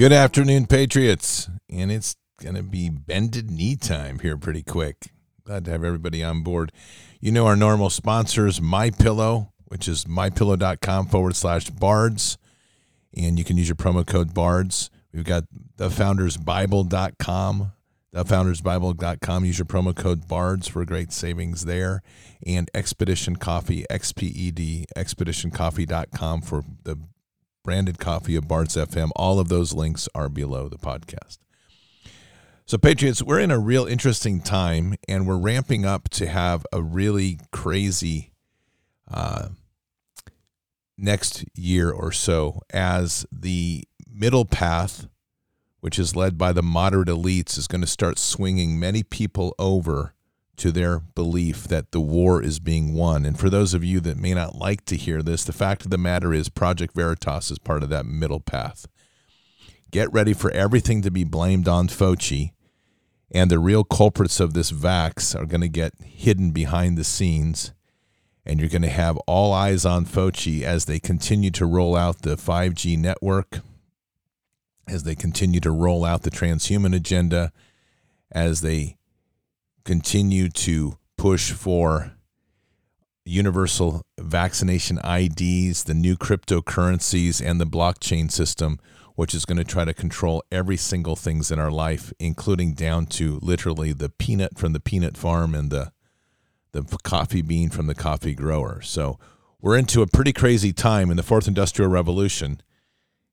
Good afternoon, Patriots. And it's going to be bended knee time here pretty quick. Glad to have everybody on board. You know our normal sponsors, My Pillow, which is mypillow.com forward slash bards. And you can use your promo code bards. We've got thefoundersbible.com, thefoundersbible.com. Use your promo code bards for great savings there. And Expedition Coffee, XPED, expeditioncoffee.com for the branded coffee of Bards FM. All of those links are below the podcast. So, Patriots, we're in a real interesting time, and we're ramping up to have a really crazy uh, next year or so as the middle path, which is led by the moderate elites, is going to start swinging many people over to their belief that the war is being won. And for those of you that may not like to hear this, the fact of the matter is Project Veritas is part of that middle path. Get ready for everything to be blamed on Fauci, and the real culprits of this vax are going to get hidden behind the scenes. And you're going to have all eyes on Fauci as they continue to roll out the 5G network, as they continue to roll out the transhuman agenda, as they continue to push for universal vaccination IDs, the new cryptocurrencies, and the blockchain system, which is going to try to control every single things in our life, including down to literally the peanut from the peanut farm and the the coffee bean from the coffee grower. So we're into a pretty crazy time in the fourth industrial revolution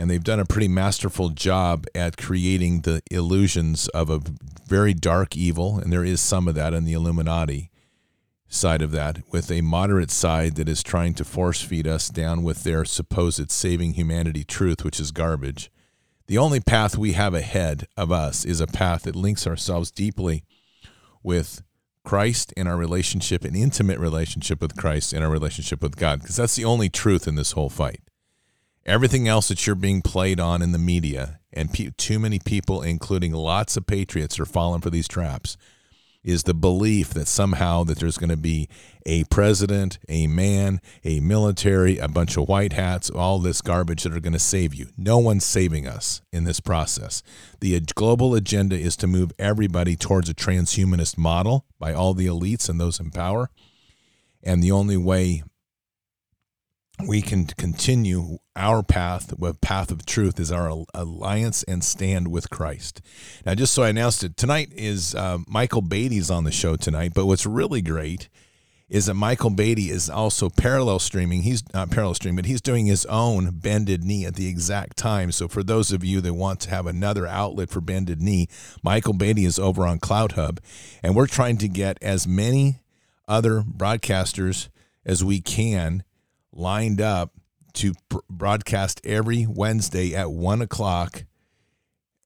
and they've done a pretty masterful job at creating the illusions of a very dark evil, and there is some of that in the Illuminati side of that, with a moderate side that is trying to force feed us down with their supposed saving humanity truth, which is garbage. The only path we have ahead of us is a path that links ourselves deeply with Christ in our relationship, an intimate relationship with Christ in our relationship with God, because that's the only truth in this whole fight. Everything else that you're being played on in the media, and pe- too many people, including lots of patriots, are falling for these traps, is the belief that somehow that there's going to be a president, a man, a military, a bunch of white hats, all this garbage that are going to save you. No one's saving us in this process. The global agenda is to move everybody towards a transhumanist model by all the elites and those in power. And the only way we can continue our path, the path of truth, is our alliance and stand with Christ. Now, just so I announced it, tonight is uh, Michael Beatty's on the show tonight. But what's really great is that Michael Beatty is also parallel streaming. He's not parallel streaming, but he's doing his own bended knee at the exact time. So for those of you that want to have another outlet for bended knee, Michael Beatty is over on CloutHub, and we're trying to get as many other broadcasters as we can lined up to broadcast every Wednesday at one o'clock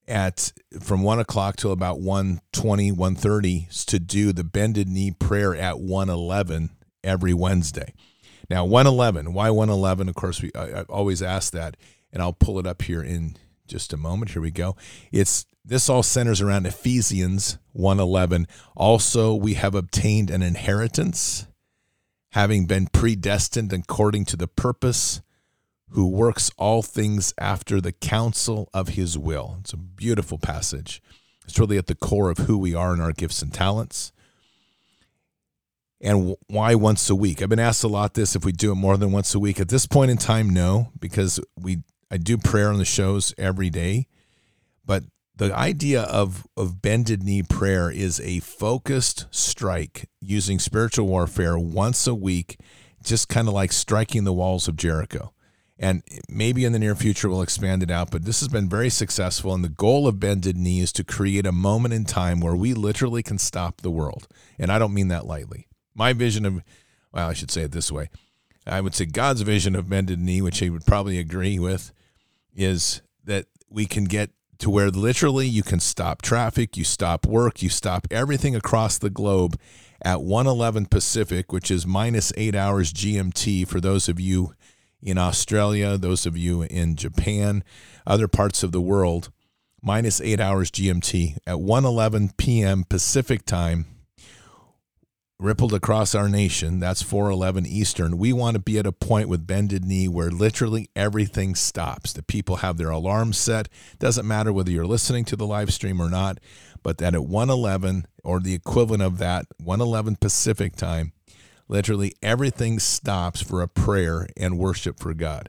at from one o'clock till about 120 130 to do the bended knee prayer at 111 every wednesday. Now 111 why 111 of course we I, I always ask that and i'll pull it up here in just a moment. Here we go. It's this all centers around ephesians 111 also we have obtained an inheritance having been predestined according to the purpose, who works all things after the counsel of his will. It's a beautiful passage. It's really at the core of who we are and our gifts and talents. And why once a week? I've been asked a lot this if we do it more than once a week. At this point in time, no, because we I do prayer on the shows every day. But the idea of, of bended knee prayer is a focused strike using spiritual warfare once a week, just kind of like striking the walls of Jericho. And maybe in the near future we'll expand it out, but this has been very successful. And the goal of Bended Knee is to create a moment in time where we literally can stop the world. And I don't mean that lightly. My vision of, well, I should say it this way I would say God's vision of Bended Knee, which he would probably agree with, is that we can get to where literally you can stop traffic, you stop work, you stop everything across the globe at 111 Pacific, which is minus eight hours GMT for those of you in Australia, those of you in Japan, other parts of the world, minus eight hours GMT at 111 p.m. Pacific time. rippled across our nation. That's 411 Eastern. We want to be at a point with bended knee where literally everything stops. The people have their alarms set. Doesn't matter whether you're listening to the live stream or not, but that at 111 or the equivalent of that, 111 Pacific time, literally everything stops for a prayer and worship for God.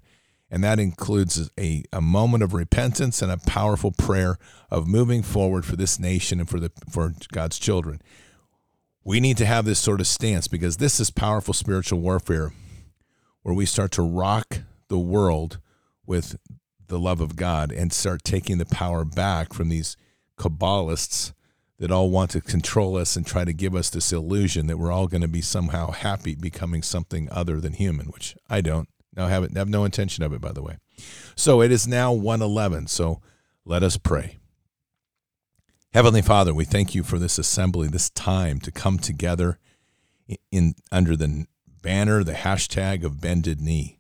And that includes a, a moment of repentance and a powerful prayer of moving forward for this nation and for the for God's children. We need to have this sort of stance because this is powerful spiritual warfare where we start to rock the world with the love of God and start taking the power back from these Kabbalists that all want to control us and try to give us this illusion that we're all going to be somehow happy becoming something other than human, which I don't. Now have it have no intention of it, by the way. So it is now 111. So let us pray. Heavenly Father, we thank you for this assembly, this time to come together in under the banner, the hashtag of bended knee.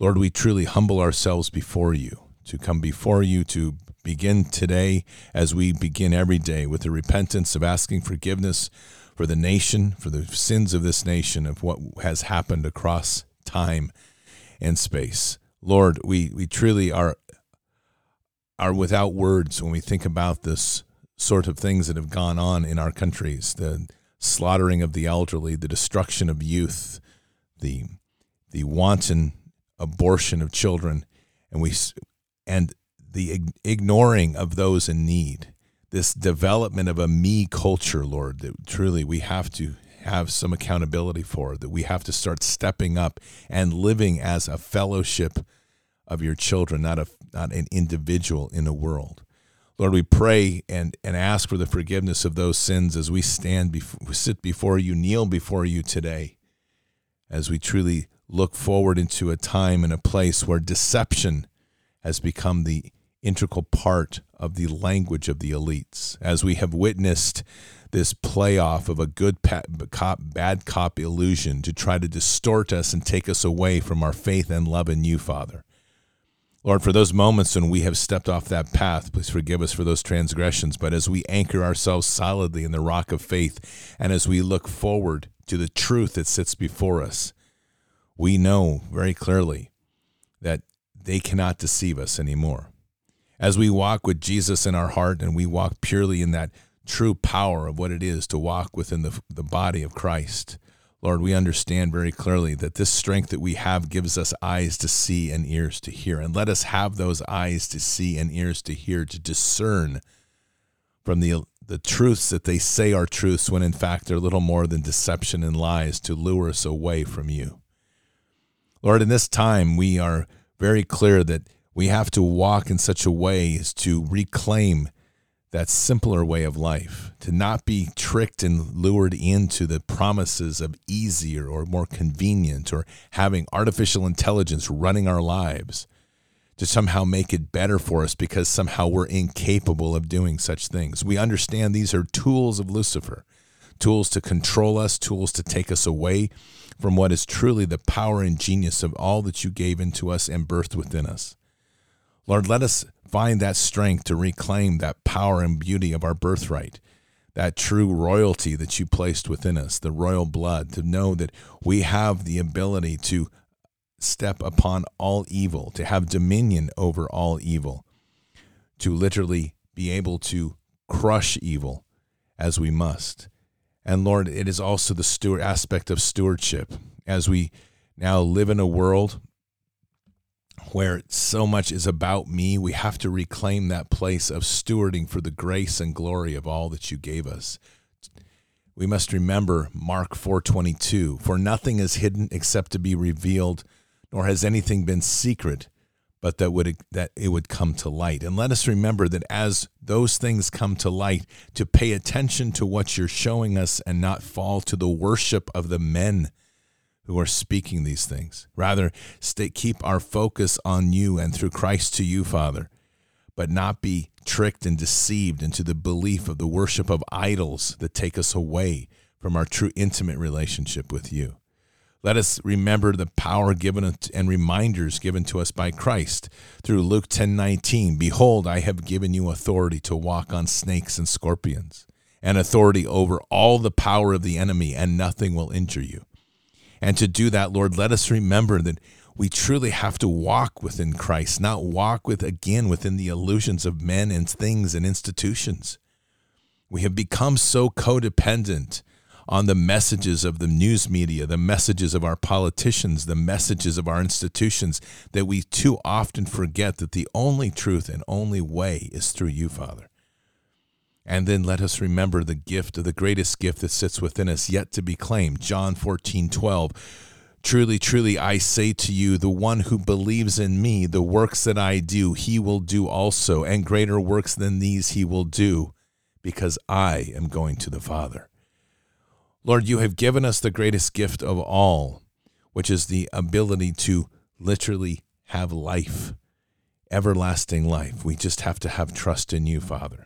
Lord, we truly humble ourselves before you, to come before you to begin today as we begin every day with the repentance of asking forgiveness for the nation, for the sins of this nation, of what has happened across time and space. Lord, we, we truly are are without words when we think about this sort of things that have gone on in our countries the slaughtering of the elderly, the destruction of youth, the, the wanton abortion of children, and, we, and the ignoring of those in need. This development of a me culture, Lord, that truly we have to have some accountability for, that we have to start stepping up and living as a fellowship of your children, not a not an individual in a world. Lord, we pray and, and ask for the forgiveness of those sins as we stand before, sit before you, kneel before you today, as we truly look forward into a time and a place where deception has become the integral part of the language of the elites, as we have witnessed this playoff of a good cop, bad cop illusion to try to distort us and take us away from our faith and love in you, Father. Lord, for those moments when we have stepped off that path, please forgive us for those transgressions. But as we anchor ourselves solidly in the rock of faith, and as we look forward to the truth that sits before us, we know very clearly that they cannot deceive us anymore. As we walk with Jesus in our heart and we walk purely in that true power of what it is to walk within the, the body of Christ, Lord, we understand very clearly that this strength that we have gives us eyes to see and ears to hear. And let us have those eyes to see and ears to hear, to discern from the, the truths that they say are truths when in fact they're little more than deception and lies to lure us away from you. Lord, in this time, we are very clear that we have to walk in such a way as to reclaim that simpler way of life, to not be tricked and lured into the promises of easier or more convenient or having artificial intelligence running our lives to somehow make it better for us because somehow we're incapable of doing such things. We understand these are tools of Lucifer, tools to control us, tools to take us away from what is truly the power and genius of all that you gave into us and birthed within us. Lord, let us find that strength to reclaim that power and beauty of our birthright, that true royalty that you placed within us, the royal blood, to know that we have the ability to step upon all evil, to have dominion over all evil, to literally be able to crush evil as we must. And Lord, it is also the steward aspect of stewardship as we now live in a world where so much is about me, we have to reclaim that place of stewarding for the grace and glory of all that you gave us. We must remember Mark 4:22, for nothing is hidden except to be revealed, nor has anything been secret, but that would that it would come to light. And let us remember that as those things come to light, to pay attention to what you're showing us and not fall to the worship of the men who are speaking these things. Rather, stay, keep our focus on you and through Christ to you, Father, but not be tricked and deceived into the belief of the worship of idols that take us away from our true intimate relationship with you. Let us remember the power given and reminders given to us by Christ through Luke 10:19. Behold, I have given you authority to walk on snakes and scorpions and authority over all the power of the enemy, and nothing will injure you. And to do that, Lord, let us remember that we truly have to walk within Christ, not walk with again within the illusions of men and things and institutions. We have become so codependent on the messages of the news media, the messages of our politicians, the messages of our institutions, that we too often forget that the only truth and only way is through you, Father. And then let us remember the gift of the greatest gift that sits within us, yet to be claimed. John 14, 12 Truly, truly, I say to you, the one who believes in me, the works that I do, he will do also, and greater works than these he will do, because I am going to the Father. Lord, you have given us the greatest gift of all, which is the ability to literally have life, everlasting life. We just have to have trust in you, Father.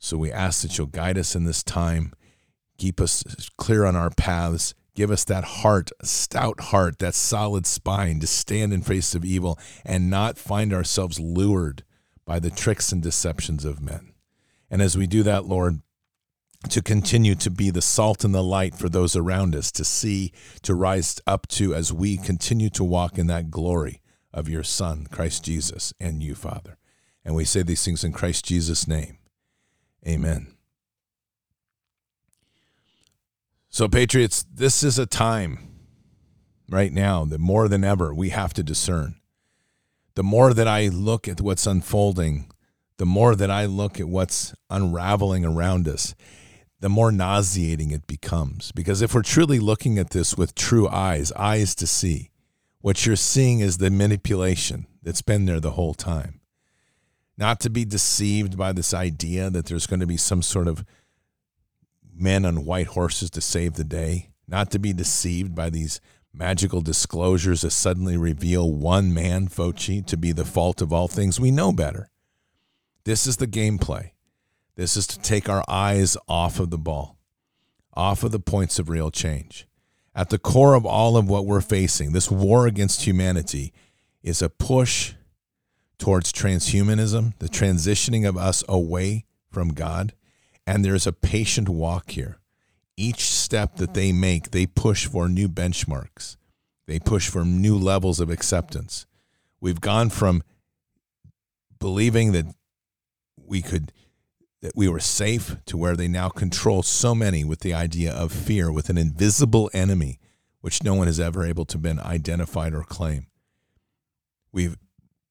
So we ask that you'll guide us in this time, keep us clear on our paths Give us that heart, stout heart, that solid spine to stand in face of evil and not find ourselves lured by the tricks and deceptions of men. And as we do that, Lord, to continue to be the salt and the light for those around us, to see, to rise up to as we continue to walk in that glory of your Son, Christ Jesus, and you, Father. And we say these things in Christ Jesus' name. Amen. So, Patriots, this is a time right now that more than ever we have to discern. The more that I look at what's unfolding, the more that I look at what's unraveling around us, the more nauseating it becomes. Because if we're truly looking at this with true eyes, eyes to see, what you're seeing is the manipulation that's been there the whole time. Not to be deceived by this idea that there's going to be some sort of men on white horses to save the day, not to be deceived by these magical disclosures that suddenly reveal one man, Fauci, to be the fault of all things. We know better. This is the gameplay. This is to take our eyes off of the ball, off of the points of real change. At the core of all of what we're facing, this war against humanity, is a push towards transhumanism, the transitioning of us away from God and there's a patient walk here. Each step that they make, they push for new benchmarks. They push for new levels of acceptance. We've gone from believing that we could that we were safe to where they now control so many with the idea of fear with an invisible enemy which no one has ever able to been identified or claim. We've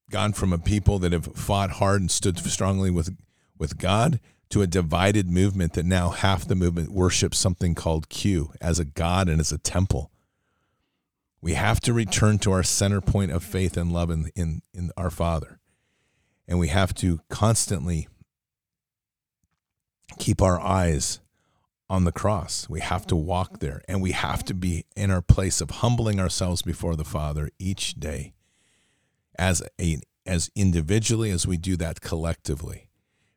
gone from a people that have fought hard and stood strongly with with God to a divided movement that now half the movement worships something called Q as a god and as a temple. We have to return to our center point of faith and love in, in, in our Father. And we have to constantly keep our eyes on the cross. We have to walk there and we have to be in our place of humbling ourselves before the Father each day as a as individually as we do that collectively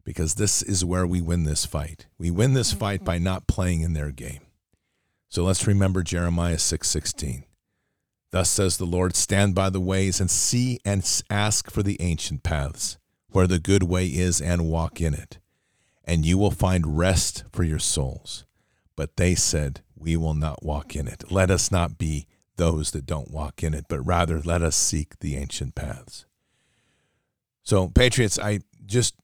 because this is where we win this fight. We win this mm-hmm. fight by not playing in their game. So let's remember Jeremiah 6:16. Thus says the Lord, stand by the ways and see and ask for the ancient paths, where the good way is and walk in it, and you will find rest for your souls. But they said, we will not walk in it. Let us not be those that don't walk in it, but rather let us seek the ancient paths. So, Patriots, I just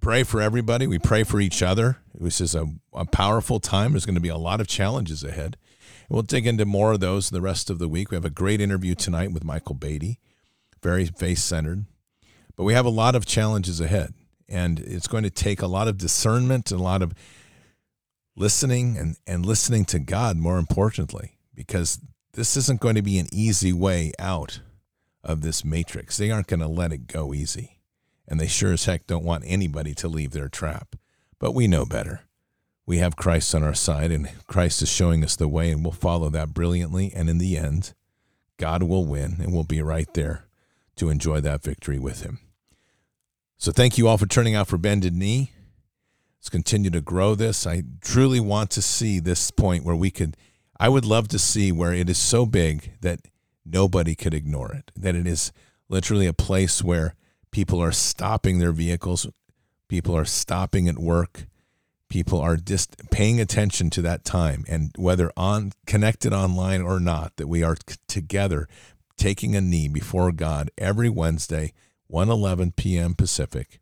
pray for everybody. We pray for each other. This is a, a powerful time. There's going to be a lot of challenges ahead. We'll dig into more of those the rest of the week. We have a great interview tonight with Michael Beatty, very face centered. But we have a lot of challenges ahead, and it's going to take a lot of discernment and a lot of listening and, and listening to God, more importantly, because this isn't going to be an easy way out of this matrix. They aren't going to let it go easy and they sure as heck don't want anybody to leave their trap. But we know better. We have Christ on our side, and Christ is showing us the way, and we'll follow that brilliantly. And in the end, God will win, and we'll be right there to enjoy that victory with Him. So, thank you all for turning out for Bended Knee. Let's continue to grow this. I truly want to see this point where we could, I would love to see where it is so big that nobody could ignore it, that it is literally a place where People are stopping their vehicles. People are stopping at work. people are just paying attention to that time and whether on connected online or not that we are together taking a knee before God every Wednesday 1:11 p.m. Pacific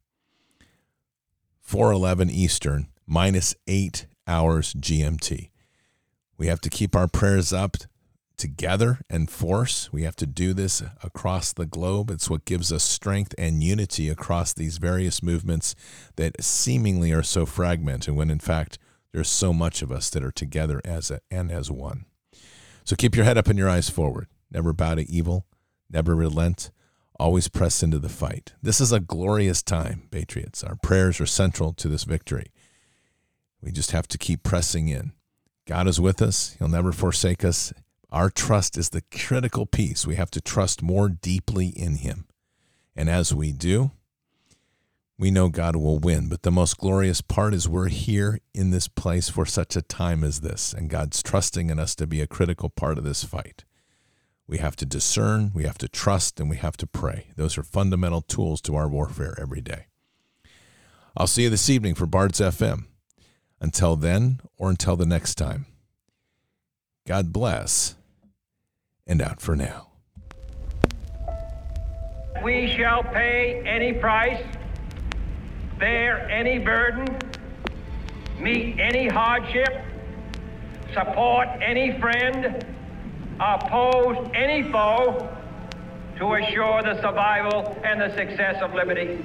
4:11 Eastern minus 8 hours GMT. We have to keep our prayers up together and force. We have to do this across the globe. It's what gives us strength and unity across these various movements that seemingly are so fragmented when in fact there's so much of us that are together as a, and as one. So keep your head up and your eyes forward. Never bow to evil, never relent, always press into the fight. This is a glorious time, patriots. Our prayers are central to this victory. We just have to keep pressing in. God is with us. He'll never forsake us. Our trust is the critical piece. We have to trust more deeply in Him. And as we do, we know God will win. But the most glorious part is we're here in this place for such a time as this, and God's trusting in us to be a critical part of this fight. We have to discern, we have to trust, and we have to pray. Those are fundamental tools to our warfare every day. I'll see you this evening for Bards FM. Until then, or until the next time, God bless and out for now. We shall pay any price, bear any burden, meet any hardship, support any friend, oppose any foe to assure the survival and the success of liberty.